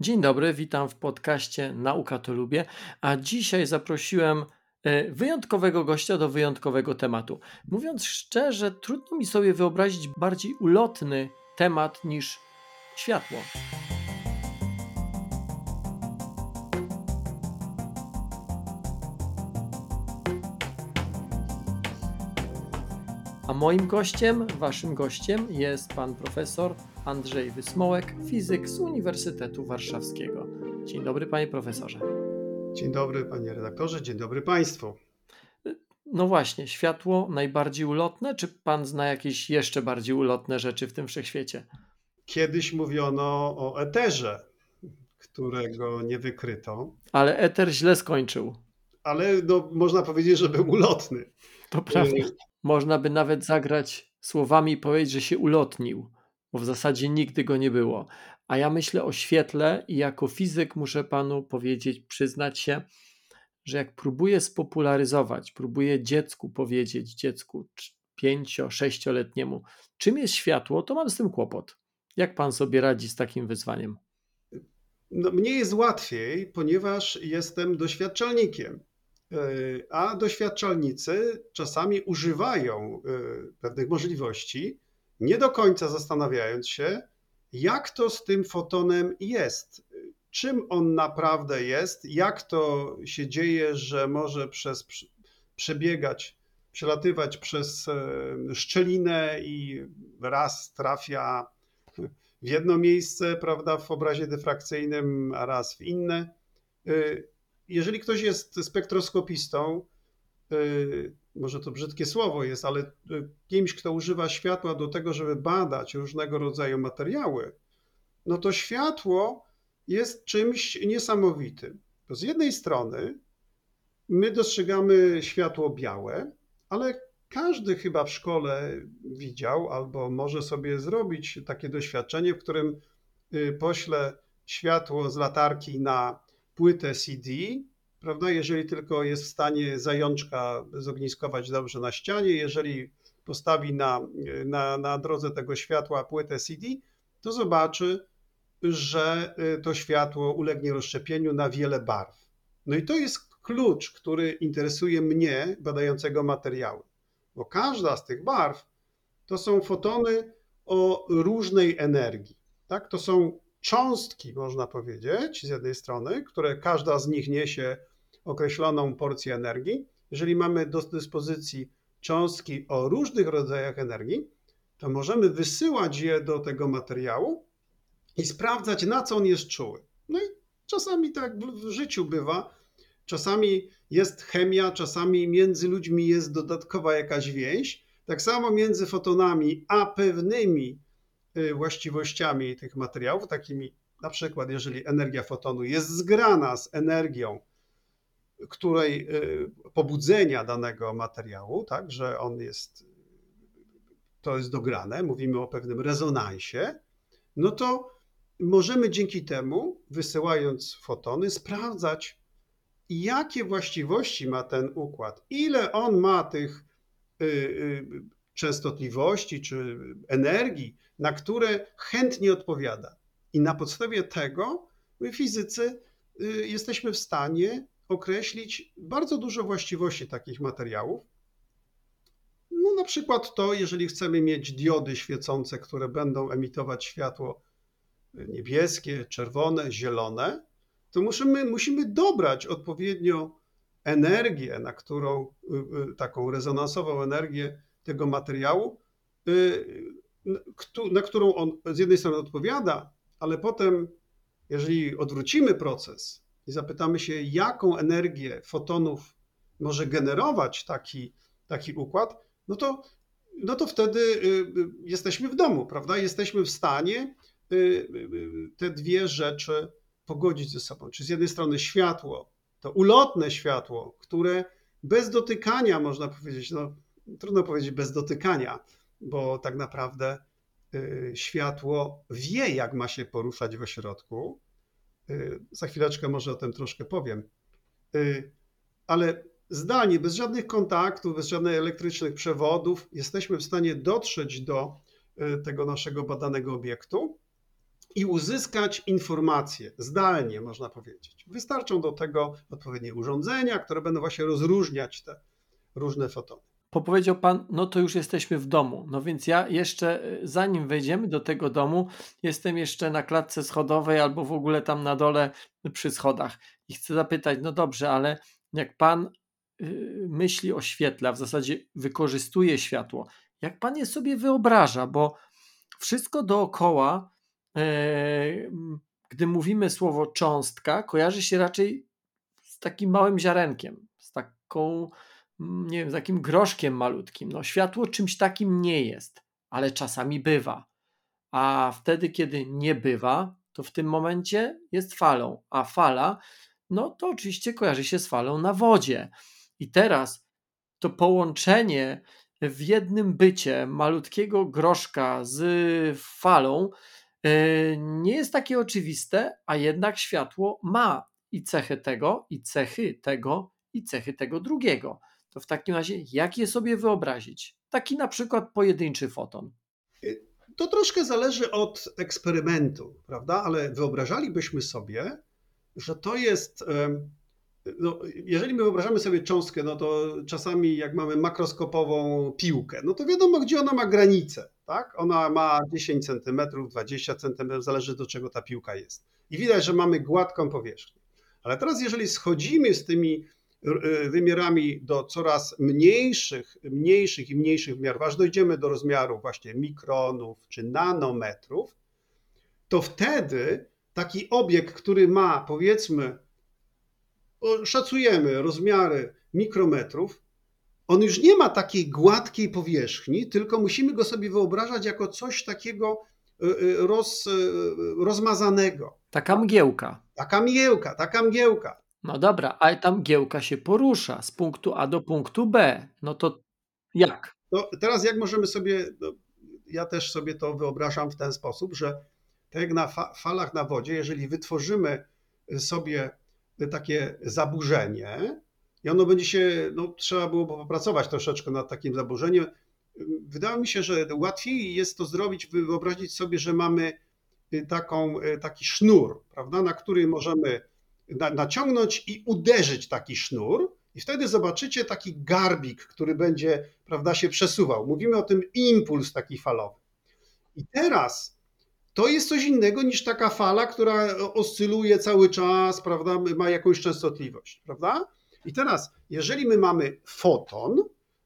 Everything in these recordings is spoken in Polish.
Dzień dobry, witam w podcaście Nauka to lubię, a dzisiaj zaprosiłem e, wyjątkowego gościa do wyjątkowego tematu. Mówiąc szczerze, trudno mi sobie wyobrazić bardziej ulotny temat niż światło. Moim gościem, waszym gościem jest pan profesor Andrzej Wysmołek, fizyk z Uniwersytetu Warszawskiego. Dzień dobry, panie profesorze. Dzień dobry, panie redaktorze, dzień dobry państwu. No właśnie, światło najbardziej ulotne, czy pan zna jakieś jeszcze bardziej ulotne rzeczy w tym wszechświecie? Kiedyś mówiono o eterze, którego nie wykryto. Ale eter źle skończył. Ale no, można powiedzieć, że był ulotny. To prawda. Można by nawet zagrać słowami i powiedzieć, że się ulotnił bo w zasadzie nigdy go nie było. A ja myślę o świetle i jako fizyk muszę panu powiedzieć, przyznać się, że jak próbuję spopularyzować, próbuję dziecku powiedzieć, dziecku pięcio, sześcioletniemu, czym jest światło, to mam z tym kłopot. Jak pan sobie radzi z takim wyzwaniem? No, mnie jest łatwiej, ponieważ jestem doświadczalnikiem. E, a doświadczalnicy czasami używają e, pewnych możliwości, nie do końca zastanawiając się, jak to z tym fotonem jest, czym on naprawdę jest, jak to się dzieje, że może przez przebiegać, przelatywać przez e, szczelinę i raz trafia w jedno miejsce, prawda, w obrazie dyfrakcyjnym, a raz w inne. Jeżeli ktoś jest spektroskopistą, e, może to brzydkie słowo jest, ale e, kimś, kto używa światła do tego, żeby badać różnego rodzaju materiały, no to światło jest czymś niesamowitym. Bo z jednej strony my dostrzegamy światło białe, ale każdy chyba w szkole widział albo może sobie zrobić takie doświadczenie, w którym y, pośle światło z latarki na płytę CD prawda? Jeżeli tylko jest w stanie zajączka zogniskować dobrze na ścianie, jeżeli postawi na, na, na drodze tego światła płytę CD, to zobaczy, że y, to światło ulegnie rozszczepieniu na wiele barw. No i to jest klucz, który interesuje mnie, badającego materiały, bo każda z tych barw to są fotony o różnej energii. Tak? To są cząstki, można powiedzieć, z jednej strony, które każda z nich niesie określoną porcję energii. Jeżeli mamy do dyspozycji cząstki o różnych rodzajach energii, to możemy wysyłać je do tego materiału i sprawdzać, na co on jest czuły. No i czasami tak w życiu bywa. Czasami jest chemia, czasami między ludźmi jest dodatkowa jakaś więź. Tak samo między fotonami a pewnymi właściwościami tych materiałów, takimi na przykład, jeżeli energia fotonu jest zgrana z energią której y, pobudzenia danego materiału, tak, że on jest, to jest dograne, mówimy o pewnym rezonansie, no to możemy dzięki temu, wysyłając fotony, sprawdzać, jakie właściwości ma ten układ, ile on ma tych y, y, częstotliwości czy energii, na które chętnie odpowiada. I na podstawie tego my fizycy jesteśmy w stanie określić bardzo dużo właściwości takich materiałów. No na przykład to, jeżeli chcemy mieć diody świecące, które będą emitować światło niebieskie, czerwone, zielone, to musimy, musimy dobrać odpowiednio energię, na którą, y, y, taką rezonansową energię tego materiału, y, na którą on z jednej strony odpowiada, ale potem, jeżeli odwrócimy proces i zapytamy się, jaką energię fotonów może generować taki, taki układ, no to, no to wtedy y, y, jesteśmy w domu, prawda? Jesteśmy w stanie y, te dwie rzeczy pogodzić ze sobą. Czy z jednej strony światło, to ulotne światło, które bez dotykania, można powiedzieć, no trudno powiedzieć bez dotykania, bo tak naprawdę światło wie, jak ma się poruszać w ośrodku, Y, za chwileczkę może o tym troszkę powiem. Y, ale zdalnie, bez żadnych kontaktów, bez żadnych elektrycznych przewodów, jesteśmy w stanie dotrzeć do y, tego naszego badanego obiektu i uzyskać informacje zdalnie, można powiedzieć. Wystarczą do tego odpowiednie urządzenia, które będą właśnie rozróżniać te różne fotony. Powiedział pan, no to już jesteśmy w domu. No więc ja jeszcze, e, zanim wejdziemy do tego domu, jestem jeszcze na klatce schodowej albo w ogóle tam na dole przy schodach. I chcę zapytać, no dobrze, ale jak pan y, myśli o świetle, a w zasadzie wykorzystuje światło, jak pan je sobie wyobraża, bo wszystko dookoła, e, gdy mówimy słowo cząstka, kojarzy się raczej z takim małym ziarenkiem, z taką, nie wiem, takim groszkiem malutkim. No, światło czymś takim nie jest, ale czasami bywa. A wtedy, kiedy nie bywa, to w tym momencie jest falą, a fala, no to oczywiście kojarzy się z falą na wodzie. I teraz to połączenie w jednym bycie malutkiego groszka z falą e, nie jest takie oczywiste, a jednak światło ma i cechy tego, i cechy tego, i cechy tego drugiego. To w takim razie, jak je sobie wyobrazić? Taki na przykład pojedynczy foton. To troszkę zależy od eksperymentu, prawda? Ale wyobrażalibyśmy sobie, że to jest no, jeżeli my wyobrażamy sobie cząstkę, no to czasami jak mamy makroskopową piłkę, no to wiadomo, gdzie ona ma granicę. Tak? Ona ma 10 cm, 20 cm, zależy do czego ta piłka jest. I widać, że mamy gładką powierzchnię. Ale teraz, jeżeli schodzimy z tymi wymiarami do coraz mniejszych, mniejszych i mniejszych wymiarów, aż dojdziemy do rozmiarów właśnie mikronów czy nanometrów, to wtedy taki obiekt, który ma powiedzmy szacujemy rozmiary mikrometrów, on już nie ma takiej gładkiej powierzchni, tylko musimy go sobie wyobrażać jako coś takiego e, e, roz, e, rozmazanego. Taka mgiełka. Taka mgiełka, taka mgiełka. No dobra, ale ta mgiełka się porusza z punktu A do punktu B. No to jak? No teraz jak możemy sobie, no, ja też sobie to wyobrażam w ten sposób, że tak jak na falach na wodzie, jeżeli wytworzymy sobie takie zaburzenie i ono będzie się, no trzeba było popracować troszeczkę nad takim zaburzeniem. Wydaje mi się, że łatwiej jest to zrobić, wyobrazić sobie, że mamy taką, taki sznur, prawda, na który możemy naciągnąć i uderzyć taki sznur i wtedy zobaczycie taki garbik, który będzie, prawda, się przesuwał. Mówimy o tym impuls taki falowy. I teraz to jest coś innego niż taka fala, która oscyluje cały czas, prawda, ma jakąś częstotliwość, prawda? I teraz, jeżeli my mamy foton,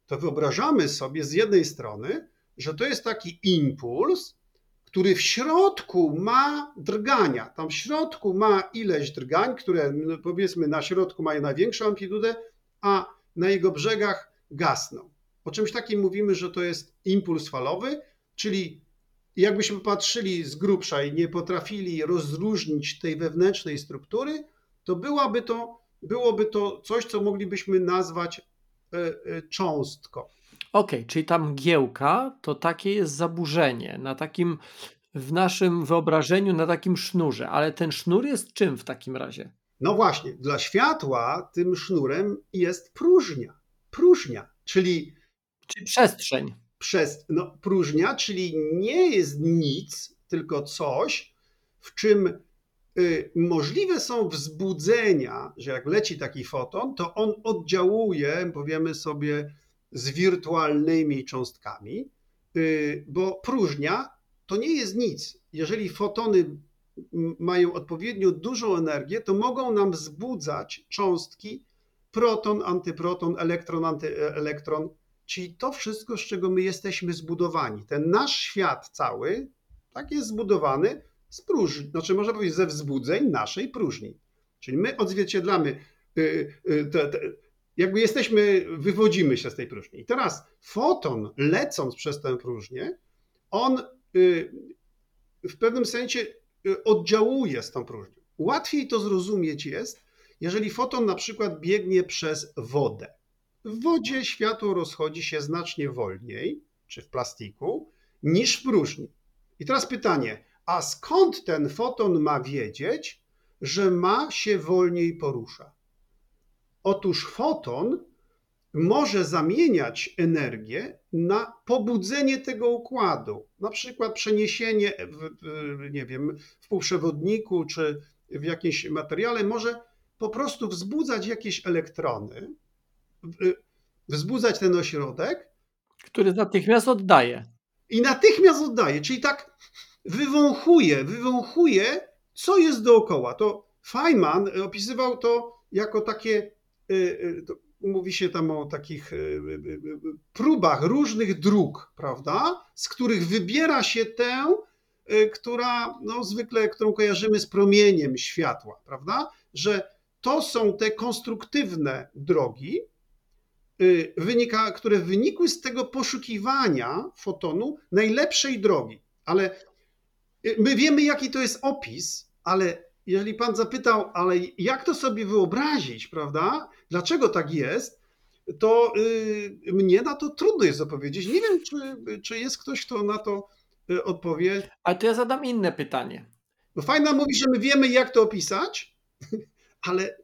to wyobrażamy sobie z jednej strony, że to jest taki impuls, który w środku ma drgania. Tam w środku ma ileś drgań, które no, powiedzmy na środku mają największą amplitudę, a na jego brzegach gasną. O czymś takim mówimy, że to jest impuls falowy, czyli jakbyśmy patrzyli z grubsza i nie potrafili rozróżnić tej wewnętrznej struktury, to byłaby to, byłoby to coś, co moglibyśmy nazwać e, e, cząstką. Okej, okay, czyli ta mgiełka to takie jest zaburzenie na takim, w naszym wyobrażeniu, na takim sznurze, ale ten sznur jest czym w takim razie? No właśnie, dla światła tym sznurem jest próżnia. Próżnia, czyli. Czyli przestrzeń przez no, próżnia, czyli nie jest nic, tylko coś, w czym y, możliwe są wzbudzenia, że jak leci taki foton, to on oddziałuje, powiemy sobie, z wirtualnymi cząstkami, y, bo próżnia to nie jest nic. Jeżeli fotony mają odpowiednio dużą energię, to mogą nam wzbudzać cząstki proton, antyproton, elektron, antyelektron, Czyli to wszystko, z czego my jesteśmy zbudowani. Ten nasz świat cały tak jest zbudowany z próżni, znaczy można powiedzieć ze wzbudzeń naszej próżni. Czyli my odzwierciedlamy, yy, yy, te, te, jakby jesteśmy, wywodzimy się z tej próżni. I teraz foton, lecąc przez tę próżnię, on yy, w pewnym sensie y, oddziałuje z tą próżnią. Łatwiej to zrozumieć jest, jeżeli foton na przykład biegnie przez wodę. W wodzie światło rozchodzi się znacznie wolniej, czy w plastiku, niż w próżni. I teraz pytanie, a skąd ten foton ma wiedzieć, że ma się wolniej porusza? Otóż foton może zamieniać energię na pobudzenie tego układu. Na przykład przeniesienie, w, nie wiem, w półprzewodniku czy w jakimś materiale może po prostu wzbudzać jakieś elektrony, wzbudzać ten ośrodek. Który natychmiast oddaje. I natychmiast oddaje, czyli tak wywąchuje, wywąchuje, co jest dookoła. To Feynman opisywał to jako takie, mówi się tam o takich y, próbach różnych dróg, prawda, z których wybiera się tę, która no, zwykle, którą kojarzymy z promieniem światła, prawda, że to są te konstruktywne drogi, wynika, które wynikły z tego poszukiwania fotonu najlepszej drogi. Ale my wiemy, jaki to jest opis, ale jeżeli pan zapytał, ale jak to sobie wyobrazić, prawda? Dlaczego tak jest? To y, mnie na to trudno jest opowiedzieć. Nie wiem, czy, czy jest ktoś, kto na to y, odpowie. Ale to ja zadam inne pytanie. Fajna mówi, że my wiemy, jak to opisać, ale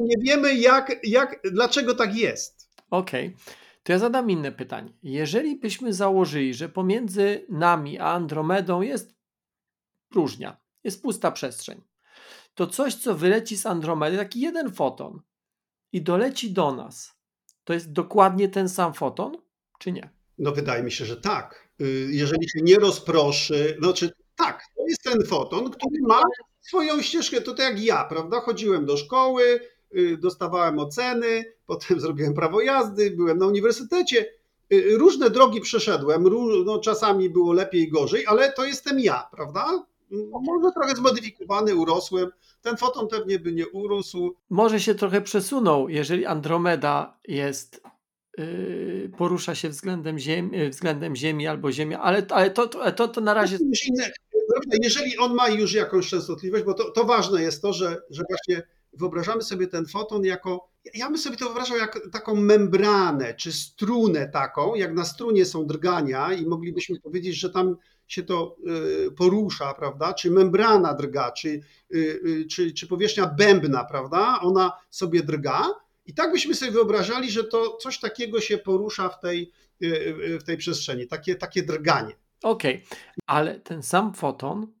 nie wiemy, jak, jak, dlaczego tak jest. Okej. Okay. To ja zadam inne pytanie. Jeżeli byśmy założyli, że pomiędzy nami a Andromedą jest próżnia, jest pusta przestrzeń, to coś, co wyleci z Andromedy, taki jeden foton i doleci do nas, to jest dokładnie ten sam foton, czy nie? No wydaje mi się, że tak. Y, jeżeli się nie rozproszy, znaczy tak, to jest ten foton, który ma swoją ścieżkę, to tak jak ja, prawda? Chodziłem do szkoły, y, dostawałem oceny, potem zrobiłem prawo jazdy, byłem na uniwersytecie, y, różne drogi przeszedłem, no, czasami było lepiej, gorzej, ale to jestem ja, prawda? No, może trochę zmodyfikowany, urosłem. Ten foton pewnie by nie urósł. Może się trochę przesunął, jeżeli Andromeda jest yy, porusza się względem Ziemi, względem ziemi albo Ziemia, ale, ale to, to, to, to na razie. Jeżeli on ma już jakąś częstotliwość, bo to, to ważne jest to, że, że właśnie wyobrażamy sobie ten foton jako, ja bym sobie to wyobrażał jak taką membranę, czy strunę taką, jak na strunie są drgania i moglibyśmy powiedzieć, że tam się to y, porusza, prawda, czy membrana drga, czy, y, y, czy, czy powierzchnia bębna, prawda, ona sobie drga i tak byśmy sobie wyobrażali, że to coś takiego się porusza w tej, w tej przestrzeni, takie, takie drganie. Okej, okay. ale ten sam foton,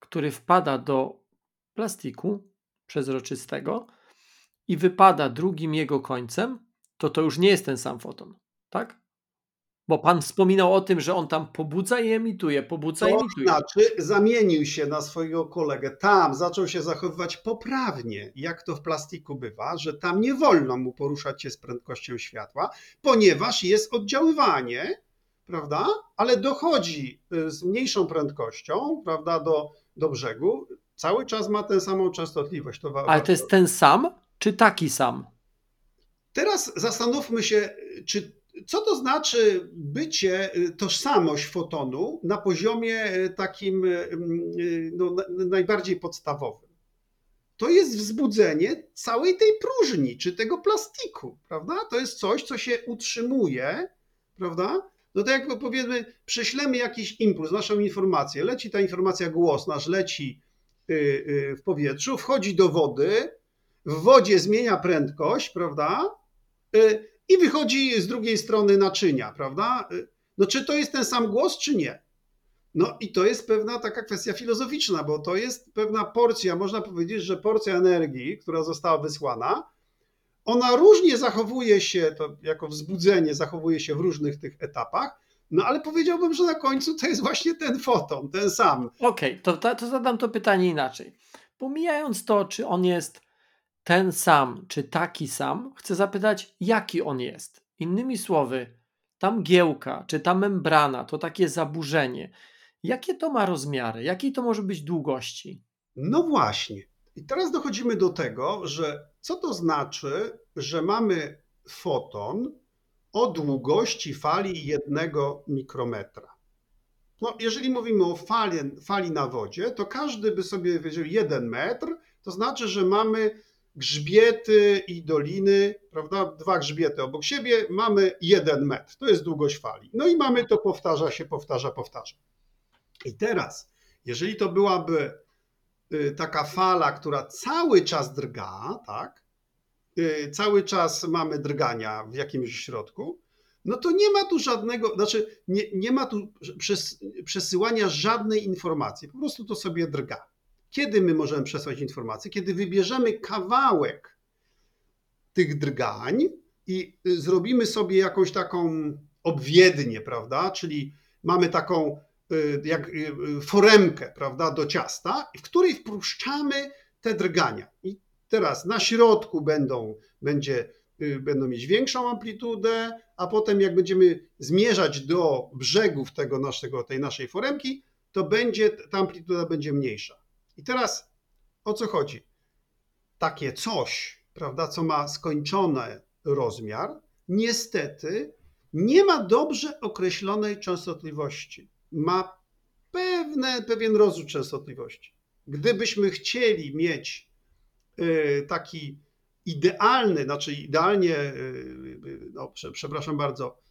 który wpada do plastiku przezroczystego i wypada drugim jego końcem, to to już nie jest ten sam foton, tak? Bo pan wspominał o tym, że on tam pobudza i emituje, pobudza to i emituje. znaczy zamienił się na swojego kolegę. Tam zaczął się zachowywać poprawnie, jak to w plastiku bywa, że tam nie wolno mu poruszać się z prędkością światła, ponieważ jest oddziaływanie, prawda? Ale dochodzi y, z mniejszą prędkością, prawda, do, do brzegu. Cały czas ma tę samą częstotliwość. To Ale to jest ten sam, czy taki sam? Teraz zastanówmy się, czy co to znaczy bycie, y, tożsamość fotonu na poziomie y, takim y, no, najbardziej podstawowym? To jest wzbudzenie całej tej próżni, czy tego plastiku, prawda? To jest coś, co się utrzymuje, prawda? No to jak powiedzmy, prześlemy jakiś impuls, naszą informację, leci ta informacja głosna, leci w powietrzu, wchodzi do wody, w wodzie zmienia prędkość, prawda? I wychodzi z drugiej strony naczynia, prawda? No czy to jest ten sam głos, czy nie? No i to jest pewna taka kwestia filozoficzna, bo to jest pewna porcja, można powiedzieć, że porcja energii, która została wysłana, ona różnie zachowuje się, to jako wzbudzenie zachowuje się w różnych tych etapach, no ale powiedziałbym, że na końcu to jest właśnie ten foton, ten sam. Okej, okay, to, to zadam to pytanie inaczej. Pomijając to, czy on jest ten sam czy taki sam, chcę zapytać, jaki on jest. Innymi słowy, ta mgiełka czy ta membrana to takie zaburzenie. Jakie to ma rozmiary? Jakiej to może być długości? No właśnie. I teraz dochodzimy do tego, że co to znaczy, że mamy foton o długości fali jednego mikrometra. No, jeżeli mówimy o fali, fali na wodzie, to każdy by sobie wiedział jeden metr, to znaczy, że mamy grzbiety i doliny, prawda? Dwa grzbiety obok siebie, mamy jeden metr. To jest długość fali. No i mamy to powtarza się, powtarza, powtarza. I teraz, jeżeli to byłaby y, taka fala, która cały czas drga, tak? y, cały czas mamy drgania w jakimś środku, no to nie ma tu żadnego, znaczy nie, nie ma tu przes, przesyłania żadnej informacji, po prostu to sobie drga. Kiedy my możemy przesłać informację? Kiedy wybierzemy kawałek tych drgań i zrobimy sobie jakąś taką obwiednię, prawda? Czyli mamy taką y, jak y, foremkę, prawda, do ciasta, w której wpuszczamy te drgania. I teraz na środku będą, będzie, y, będą mieć większą amplitudę, a potem jak będziemy zmierzać do brzegów tego naszego, tej naszej foremki, to będzie, ta amplituda będzie mniejsza. I teraz o co chodzi? Takie coś, prawda, co ma skończony rozmiar, niestety nie ma dobrze określonej częstotliwości. Ma pewne, pewien rozrzut częstotliwości. Gdybyśmy chcieli mieć y, taki idealny, znaczy idealnie, y, y, no, przepraszam bardzo,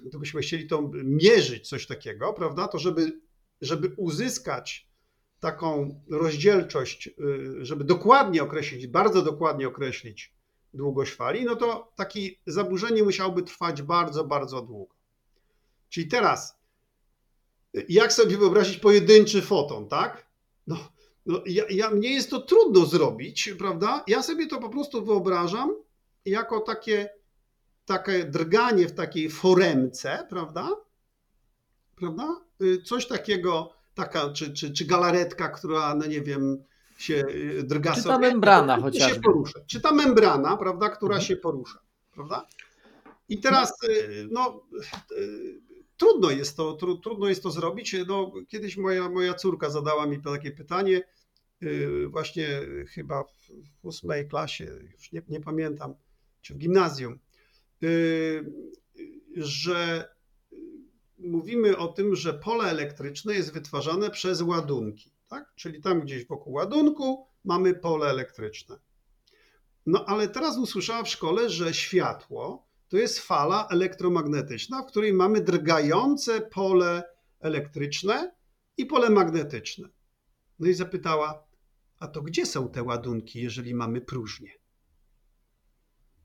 gdybyśmy chcieli to mierzyć, coś takiego, prawda, to żeby, żeby uzyskać taką rozdzielczość, żeby dokładnie określić, bardzo dokładnie określić długość fali, no to takie zaburzenie musiałoby trwać bardzo, bardzo długo. Czyli teraz, jak sobie wyobrazić pojedynczy foton, tak? No, no ja, ja, mnie jest to trudno zrobić, prawda? Ja sobie to po prostu wyobrażam jako takie, takie drganie w takiej foremce, prawda? Prawda? Y, coś takiego, taka, czy, czy, czy galaretka, która, no nie wiem, się y, drga Czy sobie. ta membrana chociażby. Się porusza. Czy ta membrana, prawda, która mhm. się porusza, prawda? I teraz, y, no, y, trudno jest to, tru, trudno jest to zrobić. No, kiedyś moja, moja córka zadała mi takie pytanie, właśnie chyba w ósmej klasie, już nie, nie pamiętam, czy w gimnazjum, że mówimy o tym, że pole elektryczne jest wytwarzane przez ładunki tak? Czyli tam gdzieś wokół ładunku mamy pole elektryczne. No ale teraz usłyszała w szkole, że światło to jest fala elektromagnetyczna, w której mamy drgające pole elektryczne i pole magnetyczne. No i zapytała, a to gdzie są te ładunki, jeżeli mamy próżnię?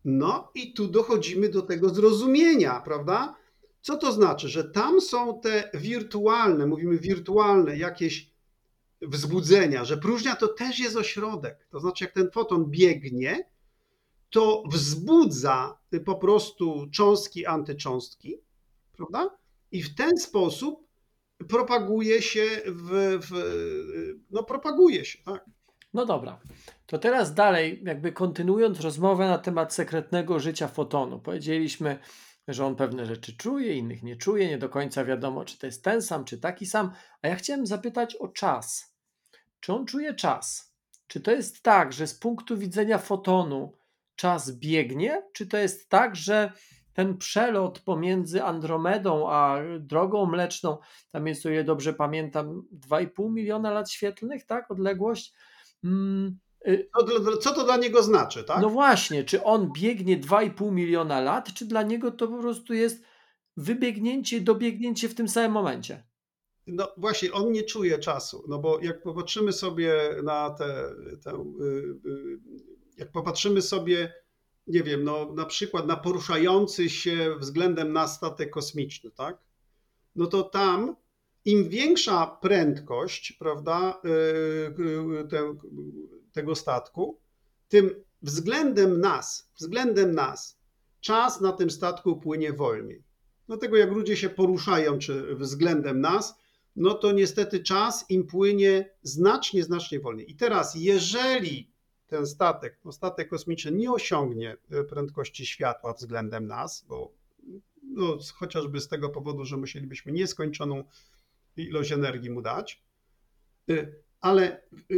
No i tu dochodzimy do tego zrozumienia, prawda? Co to znaczy? Że tam są te wirtualne, mówimy wirtualne, jakieś wzbudzenia, że próżnia to też jest ośrodek. To znaczy, jak ten foton biegnie, to wzbudza po prostu cząstki, antycząstki, prawda? I w ten sposób propaguje się w, w no propaguje się, tak. No dobra, to teraz dalej, jakby kontynuując rozmowę na temat sekretnego życia fotonu. Powiedzieliśmy, że on pewne rzeczy czuje, innych nie czuje, nie do końca wiadomo, czy to jest ten sam, czy taki sam. A ja chciałem zapytać o czas. Czy on czuje czas? Czy to jest tak, że z punktu widzenia fotonu czas biegnie? Czy to jest tak, że ten przelot pomiędzy Andromedą a drogą mleczną, tam jest, o ile dobrze pamiętam, 2,5 miliona lat świetlnych, tak? Odległość. Co to dla niego znaczy, tak? No właśnie, czy on biegnie 2,5 miliona lat, czy dla niego to po prostu jest wybiegnięcie, dobiegnięcie w tym samym momencie? No właśnie, on nie czuje czasu, no bo jak popatrzymy sobie na te, tę, y, y, jak popatrzymy sobie, nie wiem, no na przykład na poruszający się względem na statek kosmiczny, tak? No to tam im większa prędkość, prawda, y, te, tego statku, tym względem nas, względem nas, czas na tym statku płynie wolniej. Dlatego jak ludzie się poruszają, czy względem nas, no to niestety czas im płynie znacznie, znacznie wolniej. I teraz, jeżeli ten statek, no statek kosmiczny nie osiągnie e, prędkości światła względem nas, bo no, chociażby z tego powodu, że musielibyśmy nieskończoną ilość energii mu dać, e, ale e,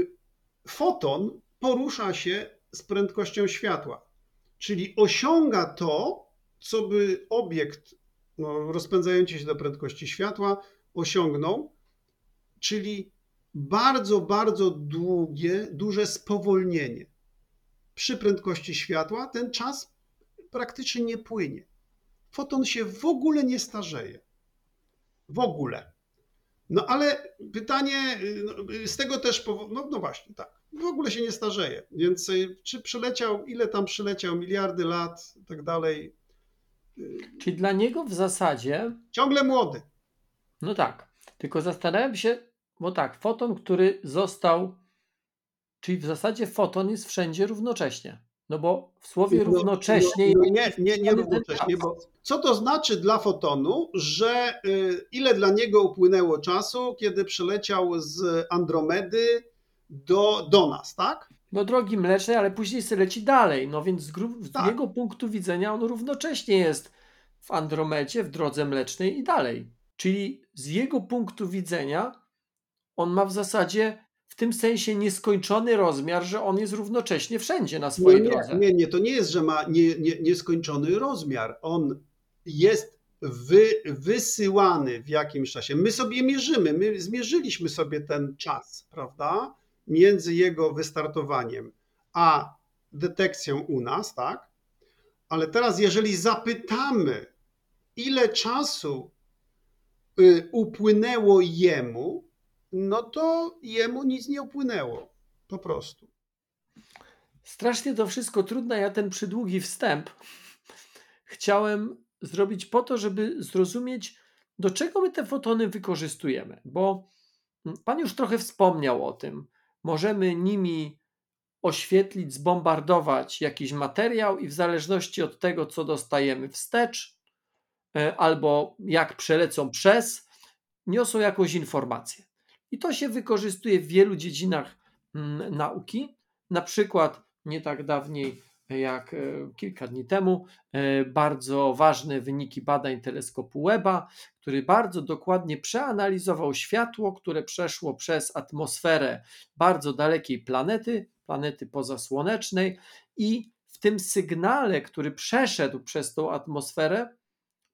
foton porusza się z prędkością światła, czyli osiąga to, co by obiekt no, rozpędzający się do prędkości światła osiągnął, czyli bardzo, bardzo długie, duże spowolnienie. Przy prędkości światła ten czas praktycznie nie płynie. Foton się w ogóle nie starzeje. W ogóle. No ale pytanie, no, z tego też powodu, no, no właśnie, tak, w ogóle się nie starzeje. Więc czy przyleciał, ile tam przyleciał, miliardy lat i tak dalej. Czyli dla niego w zasadzie. Ciągle młody. No tak. Tylko zastanawiam się, bo tak, foton, który został, czyli w zasadzie foton jest wszędzie równocześnie. No bo w słowie no, równocześnie. No, no nie, nie, nie równocześnie, bo co to znaczy dla fotonu, że y, ile dla niego upłynęło czasu, kiedy przyleciał z Andromedy do, do nas, tak? No drogi mlecznej, ale później się leci dalej. No więc z, z tak. jego punktu widzenia on równocześnie jest w Andromedzie, w drodze mlecznej i dalej. Czyli z jego punktu widzenia on ma w zasadzie w tym sensie nieskończony rozmiar, że on jest równocześnie wszędzie na swojej nie, drodze. Nie, nie, to nie jest, że ma nie, nie, nieskończony rozmiar. On jest wy, wysyłany w jakimś czasie. My sobie mierzymy, my zmierzyliśmy sobie ten czas, prawda, między jego wystartowaniem a detekcją u nas, tak? Ale teraz, jeżeli zapytamy, ile czasu y, upłynęło jemu, no to jemu nic nie upłynęło. Po prostu. Strasznie to wszystko trudne. Ja ten przydługi wstęp chciałem zrobić po to, żeby zrozumieć, do czego my te fotony wykorzystujemy. Bo Pan już trochę wspomniał o tym. Możemy nimi oświetlić, zbombardować jakiś materiał, i w zależności od tego, co dostajemy wstecz, e, albo jak przelecą przez, niosą jakąś informację. I to się wykorzystuje w wielu dziedzinach mm, nauki. Na przykład nie tak dawniej jak e, kilka dni temu, e, bardzo ważne wyniki badań teleskopu Webba, który bardzo dokładnie przeanalizował światło, które przeszło przez atmosferę bardzo dalekiej planety, planety pozasłonecznej, i w tym sygnale, który przeszedł przez tą atmosferę,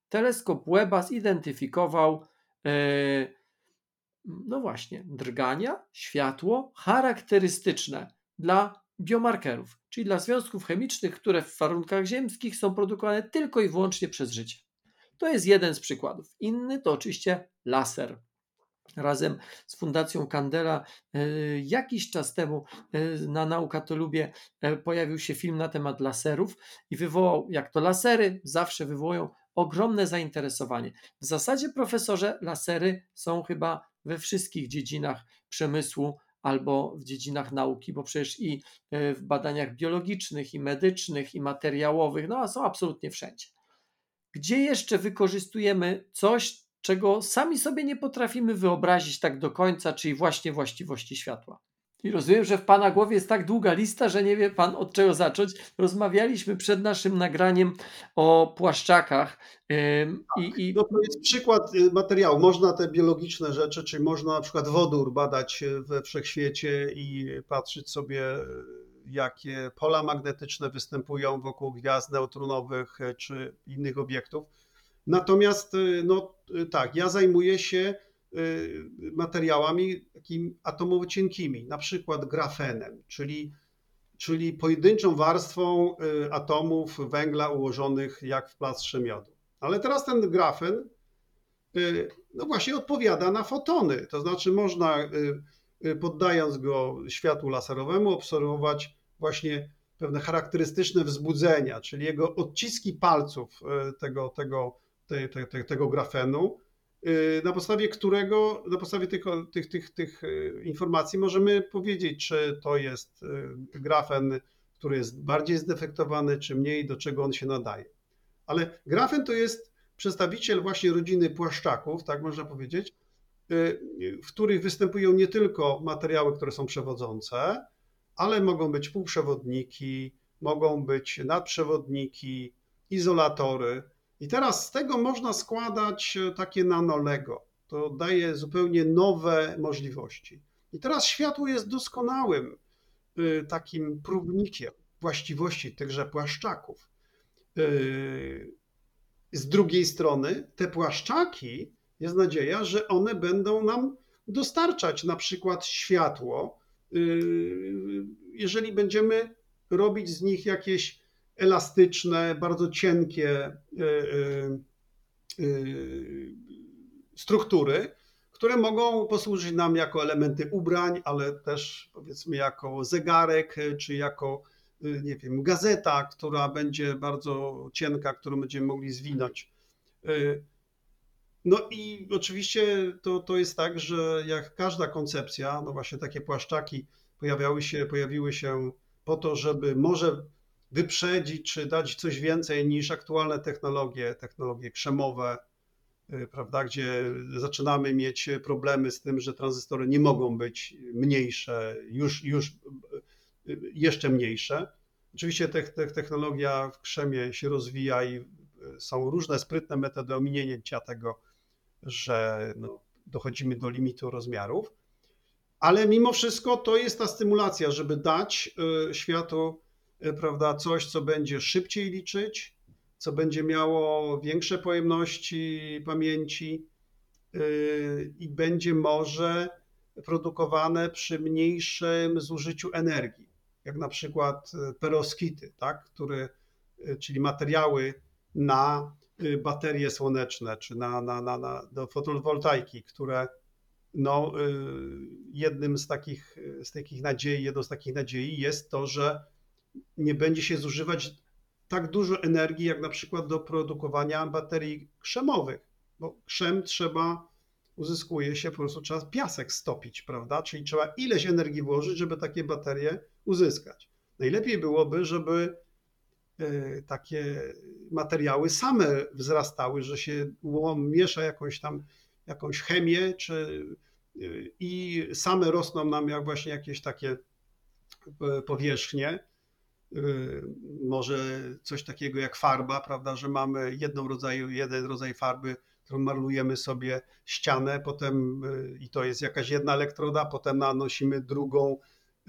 teleskop Webba zidentyfikował e, no właśnie, drgania, światło charakterystyczne dla biomarkerów, czyli dla związków chemicznych, które w warunkach ziemskich są produkowane tylko i wyłącznie przez życie. To jest jeden z przykładów. Inny to oczywiście laser. Razem z Fundacją Candela e, jakiś czas temu e, na Nauka to Lubię e, pojawił się film na temat laserów i wywołał, jak to lasery zawsze wywołują ogromne zainteresowanie. W zasadzie, profesorze, lasery są chyba we wszystkich dziedzinach przemysłu albo w dziedzinach nauki, bo przecież i e, w badaniach biologicznych, i medycznych, i materiałowych, no a są absolutnie wszędzie. Gdzie jeszcze wykorzystujemy coś, czego sami sobie nie potrafimy wyobrazić tak do końca, czyli właśnie właściwości światła? I rozumiem, że w Pana głowie jest tak długa lista, że nie wie Pan od czego zacząć. Rozmawialiśmy przed naszym nagraniem o płaszczakach. Tak, i, i... No to jest przykład y, materiału. Można te biologiczne rzeczy, czyli można na przykład wodór badać y, we wszechświecie i patrzeć sobie, y, jakie pola magnetyczne występują wokół gwiazd neutronowych czy innych obiektów. Natomiast, no tak, ja zajmuję się materiałami takimi atomowo cienkimi, na przykład grafenem, czyli, czyli pojedynczą warstwą y, atomów węgla ułożonych jak w plastrze miodu. Ale teraz ten grafen y, no właśnie odpowiada na fotony, to znaczy można poddając go światłu laserowemu obserwować właśnie pewne charakterystyczne wzbudzenia, czyli jego odciski palców tego, tego, te, te, tego grafenu Y, na podstawie którego, na podstawie tych, tych, tych, tych y, informacji możemy powiedzieć, czy to jest y, grafen, który jest bardziej zdefektowany, czy mniej, do czego on się nadaje. Ale grafen to jest przedstawiciel właśnie rodziny płaszczaków, tak można powiedzieć, w których występują nie tylko materiały, które są przewodzące, ale mogą być półprzewodniki, mogą być nadprzewodniki, izolatory. I teraz z tego można składać e, takie nanolego. To daje zupełnie nowe możliwości. I teraz światło jest doskonałym e, takim próbnikiem właściwości tychże płaszczaków. E, z drugiej strony, te płaszczaki, jest nadzieja, że one będą nam dostarczać na przykład światło, jeżeli będziemy robić z nich jakieś elastyczne, bardzo cienkie e, e, e, struktury, które mogą posłużyć nam jako elementy ubrań, ale też powiedzmy jako zegarek, czy jako, nie wiem, gazeta, która będzie bardzo cienka, którą będziemy mogli zwinąć. No i oczywiście to, to jest tak, że jak każda koncepcja, no właśnie takie płaszczaki pojawiały się, pojawiły się po to, żeby może wyprzedzić czy dać coś więcej niż aktualne technologie, technologie krzemowe, y, prawda, gdzie zaczynamy mieć problemy z tym, że tranzystory nie mogą być mniejsze, już, już y, jeszcze mniejsze. Oczywiście te, te, technologia w krzemie się rozwija i y, są różne sprytne metody ominięcia tego, że no, dochodzimy do limitu rozmiarów, ale mimo wszystko to jest ta stymulacja, żeby dać światu prawda, coś, co będzie szybciej liczyć, co będzie miało większe pojemności pamięci e, i będzie może produkowane przy mniejszym zużyciu energii, jak na przykład e, peroskity, tak, które, czyli materiały na baterie słoneczne czy na, na, na, na do fotowoltaiki, które no, jednym z takich, z takich nadziei, jedną z takich nadziei jest to, że nie będzie się zużywać tak dużo energii, jak na przykład do produkowania baterii krzemowych, bo krzem trzeba, uzyskuje się, po prostu trzeba piasek stopić, prawda? Czyli trzeba ileś energii włożyć, żeby takie baterie uzyskać. Najlepiej byłoby, żeby e, takie materiały same wzrastały, że się miesza jakąś tam jakąś chemię, czy e, i same rosną nam jak właśnie jakieś takie e, powierzchnie, może coś takiego jak farba, prawda, że mamy jedną rodzaju, jeden rodzaj farby, którą malujemy sobie ścianę, potem y, i to jest jakaś jedna elektroda, potem nanosimy drugą,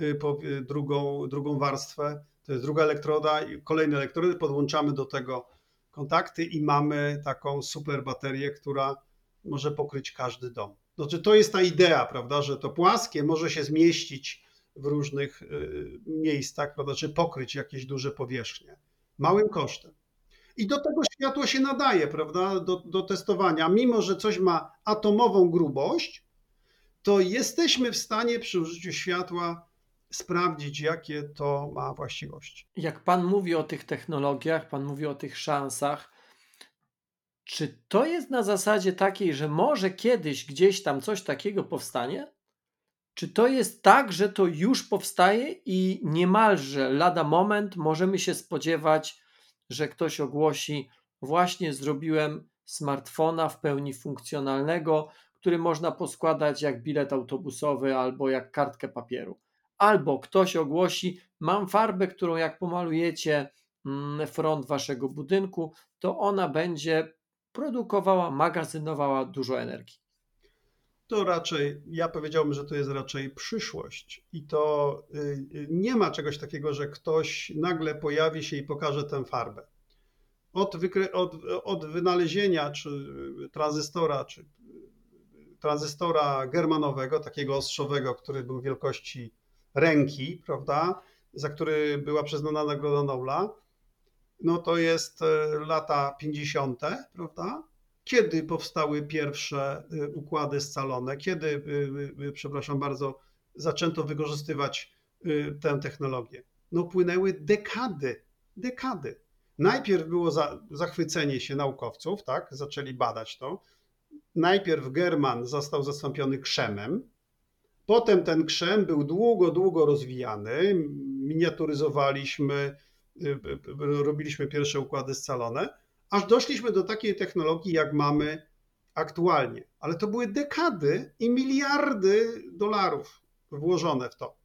y, drugą, drugą warstwę, to jest druga elektroda kolejne elektrody, podłączamy do tego kontakty i mamy taką super baterię, która może pokryć każdy dom. Znaczy to jest ta idea, prawda, że to płaskie może się zmieścić w różnych y, miejscach, prawda, czy pokryć jakieś duże powierzchnie małym kosztem. I do tego światło się nadaje, prawda, do, do testowania. Mimo, że coś ma atomową grubość, to jesteśmy w stanie przy użyciu światła sprawdzić, jakie to ma właściwości. Jak Pan mówi o tych technologiach, Pan mówi o tych szansach, czy to jest na zasadzie takiej, że może kiedyś gdzieś tam coś takiego powstanie? Czy to jest tak, że to już powstaje i niemalże lada moment możemy się spodziewać, że ktoś ogłosi: Właśnie zrobiłem smartfona w pełni funkcjonalnego, który można poskładać jak bilet autobusowy albo jak kartkę papieru. Albo ktoś ogłosi: Mam farbę, którą jak pomalujecie mm, front waszego budynku, to ona będzie produkowała, magazynowała dużo energii to raczej, ja powiedziałbym, że to jest raczej przyszłość. I to y, y, nie ma czegoś takiego, że ktoś nagle pojawi się i pokaże tę farbę. Od, od, od wynalezienia czy tranzystora, czy tranzystora germanowego, takiego ostrzowego, który był wielkości ręki, prawda, za który była przyznana nagroda Nobla, no to jest lata 50., prawda? Kiedy powstały pierwsze y, układy scalone, kiedy, y, y, przepraszam bardzo, zaczęto wykorzystywać tę technologię. No płynęły dekady, dekady. Najpierw było za, zachwycenie się naukowców, tak, zaczęli badać to. Najpierw German został zastąpiony krzemem, potem ten krzem był długo, długo rozwijany, miniaturyzowaliśmy, robiliśmy pierwsze układy scalone, aż doszliśmy do takiej technologii, jak mamy aktualnie. Ale to były dekady i miliardy dolarów włożone w to.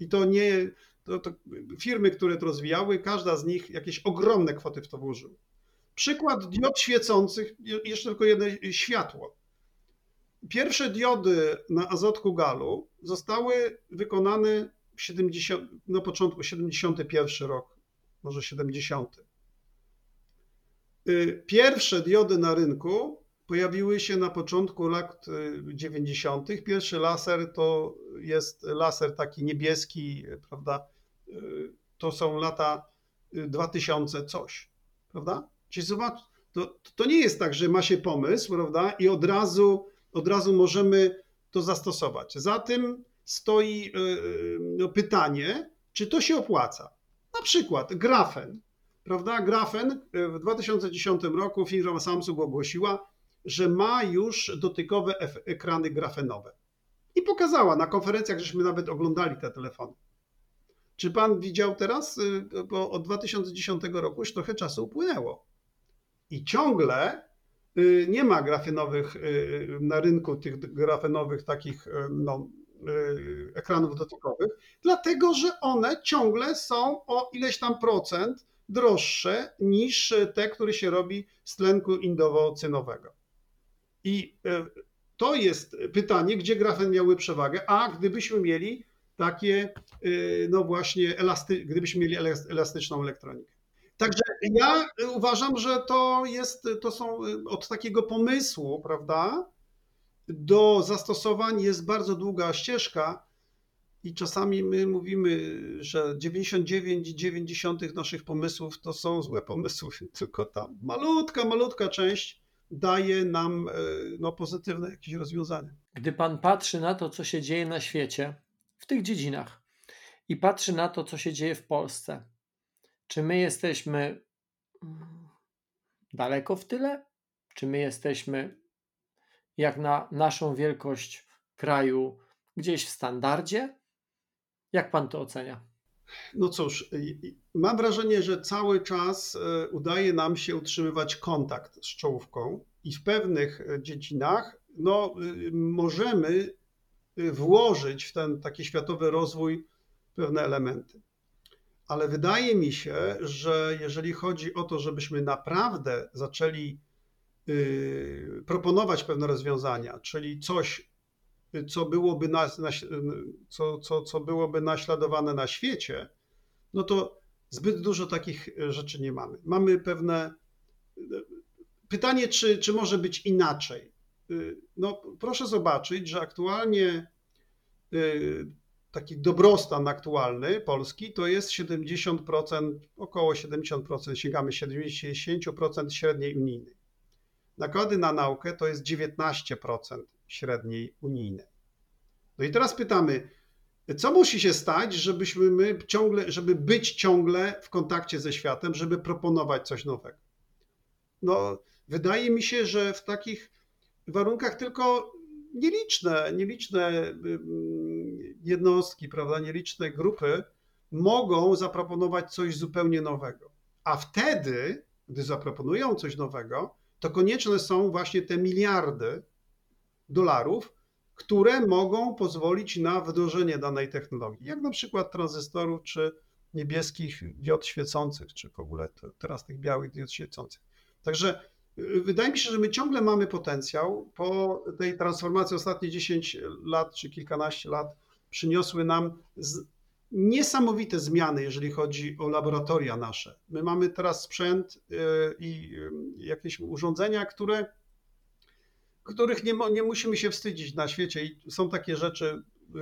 I to nie. To, to firmy, które to rozwijały, każda z nich jakieś ogromne kwoty w to włożyły. Przykład diod świecących, jeszcze tylko jedno światło. Pierwsze diody na azotku galu zostały wykonane w 70, na początku 71 rok, może 70. Y, pierwsze diody na rynku pojawiły się na początku lat 90. Y, Pierwszy laser to jest laser taki niebieski, prawda? Y, to są lata 2000 coś, prawda? Czyli zobacz, to, to nie jest tak, że ma się pomysł, prawda? I od razu od razu możemy to zastosować. Za tym stoi no, pytanie, czy to się opłaca. Na przykład grafen. Prawda? Grafen w 2010 roku firma Samsung ogłosiła, że ma już dotykowe ekrany grafenowe. I pokazała na konferencjach, żeśmy nawet oglądali te telefony. Czy pan widział teraz? Y, bo od 2010 roku już trochę czasu upłynęło. I ciągle y, nie ma grafenowych y, na rynku tych grafenowych takich no, ekranów dotykowych, dlatego że one ciągle są o ileś tam procent droższe niż te, które się robi z tlenku indowo-cynowego. I to jest pytanie, gdzie grafen miałby przewagę, a gdybyśmy mieli takie, y, no właśnie, elasty, gdybyśmy mieli elastyczną elektronikę. Także ja uważam, że to jest, to są y, od takiego pomysłu, prawda, do zastosowań jest bardzo długa ścieżka i czasami my mówimy, że 99,9 naszych pomysłów to są złe pomysły, tylko ta malutka, malutka część daje nam y, no, pozytywne jakieś rozwiązania. Gdy pan patrzy na to, co się dzieje na świecie, w tych dziedzinach i patrzy na to, co się dzieje w Polsce. Czy my jesteśmy mm, daleko w tyle? Czy my jesteśmy jak na naszą wielkość kraju gdzieś w standardzie? Jak pan to ocenia? No cóż, mam wrażenie, że cały czas e, udaje nam się utrzymywać kontakt z czołówką i w pewnych e, dziedzinach no, y, możemy włożyć w ten taki światowy rozwój pewne elementy. Ale wydaje mi się, że jeżeli chodzi o to, żebyśmy naprawdę zaczęli y, proponować pewne rozwiązania, czyli coś, co byłoby, na, co, co, co byłoby naśladowane na świecie, no to zbyt dużo takich rzeczy nie mamy. Mamy pewne. Pytanie, czy, czy może być inaczej? Y, no, proszę zobaczyć, że aktualnie taki dobrostan aktualny Polski to jest 70%, około 70%, sięgamy 70% średniej unijnej. Nakłady na naukę to jest 19% średniej unijnej. No i teraz pytamy, co musi się stać, żebyśmy my ciągle, żeby być ciągle w kontakcie ze światem, żeby proponować coś nowego? No, wydaje mi się, że w takich warunkach tylko nieliczne, nieliczne jednostki, prawda, nieliczne grupy mogą zaproponować coś zupełnie nowego. A wtedy, gdy zaproponują coś nowego, to konieczne są właśnie te miliardy dolarów, które mogą pozwolić na wdrożenie danej technologii, jak na przykład tranzystorów czy niebieskich diod świecących, czy w ogóle teraz tych białych diod świecących. Także Wydaje mi się, że my ciągle mamy potencjał. Po tej transformacji ostatnie 10 lat czy kilkanaście lat przyniosły nam niesamowite zmiany, jeżeli chodzi o laboratoria nasze. My mamy teraz sprzęt y, i y, jakieś urządzenia, które, których nie, nie musimy się wstydzić na świecie. I są takie rzeczy, y,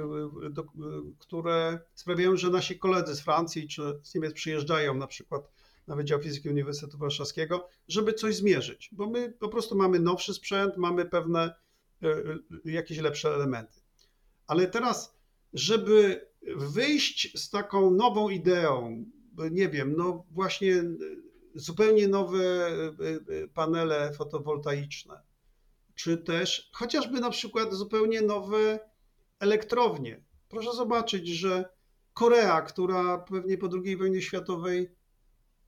które sprawiają, że nasi koledzy z Francji czy z Niemiec przyjeżdżają na przykład na Wydział Fizyki Uniwersytetu Warszawskiego, żeby coś zmierzyć, bo my po prostu mamy nowszy sprzęt, mamy pewne jakieś lepsze elementy. Ale teraz, żeby wyjść z taką nową ideą, nie wiem, no właśnie zupełnie nowe panele fotowoltaiczne, czy też chociażby na przykład zupełnie nowe elektrownie. Proszę zobaczyć, że Korea, która pewnie po II wojnie światowej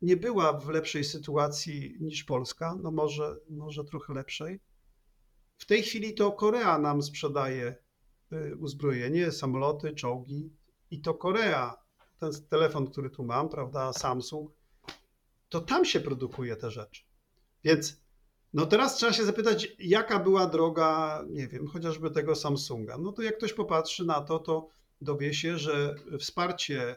nie była w lepszej sytuacji niż Polska, no może, może trochę lepszej. W tej chwili to Korea nam sprzedaje y, uzbrojenie, samoloty, czołgi i to Korea, ten telefon, który tu mam, prawda, Samsung, to tam się produkuje te rzeczy. Więc no teraz trzeba się zapytać, jaka była droga, nie wiem, chociażby tego Samsunga. No to jak ktoś popatrzy na to, to dowie się, że wsparcie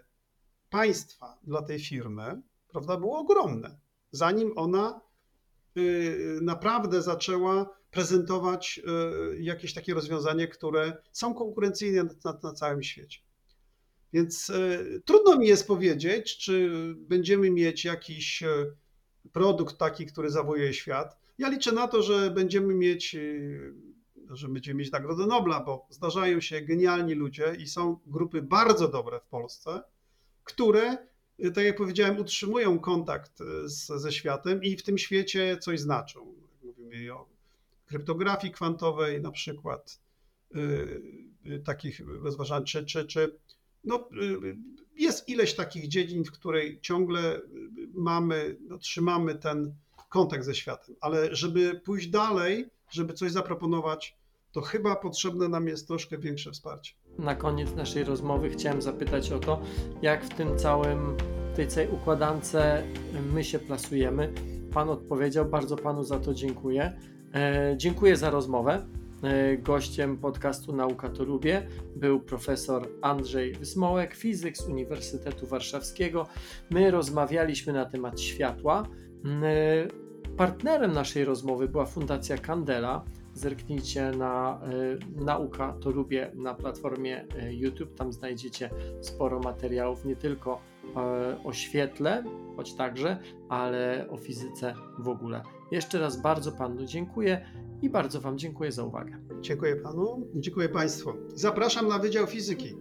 państwa dla tej firmy prawda, było ogromne. Zanim ona y, naprawdę zaczęła prezentować y, jakieś takie rozwiązanie, które są konkurencyjne na, na całym świecie. Więc y, trudno mi jest powiedzieć, czy będziemy mieć jakiś produkt taki, który zawojuje świat. Ja liczę na to, że będziemy mieć że będziemy mieć Nagrodę Nobla, bo zdarzają się genialni ludzie i są grupy bardzo dobre w Polsce, które, tak jak powiedziałem, utrzymują kontakt z, ze światem i w tym świecie coś znaczą. Mówimy o kryptografii kwantowej na przykład, yy, takich rozważań, czy, czy, czy no, yy, jest ileś takich dziedzin, w której ciągle mamy, no, trzymamy ten kontakt ze światem, ale żeby pójść dalej, żeby coś zaproponować, to chyba potrzebne nam jest troszkę większe wsparcie. Na koniec naszej rozmowy chciałem zapytać o to, jak w tym całym, tej całej układance my się plasujemy. Pan odpowiedział, bardzo Panu za to dziękuję. E, dziękuję za rozmowę. E, gościem podcastu Nauka to Lubię był profesor Andrzej Wysmołek, fizyk z Uniwersytetu Warszawskiego. My rozmawialiśmy na temat światła. E, partnerem naszej rozmowy była Fundacja Candela. Zerknijcie na y, Nauka to Lubię na platformie y, YouTube. Tam znajdziecie sporo materiałów nie tylko y, o świetle, choć także, ale o fizyce w ogóle. Jeszcze raz bardzo Panu dziękuję i bardzo Wam dziękuję za uwagę. Dziękuję Panu, dziękuję Państwu. Zapraszam na Wydział Fizyki.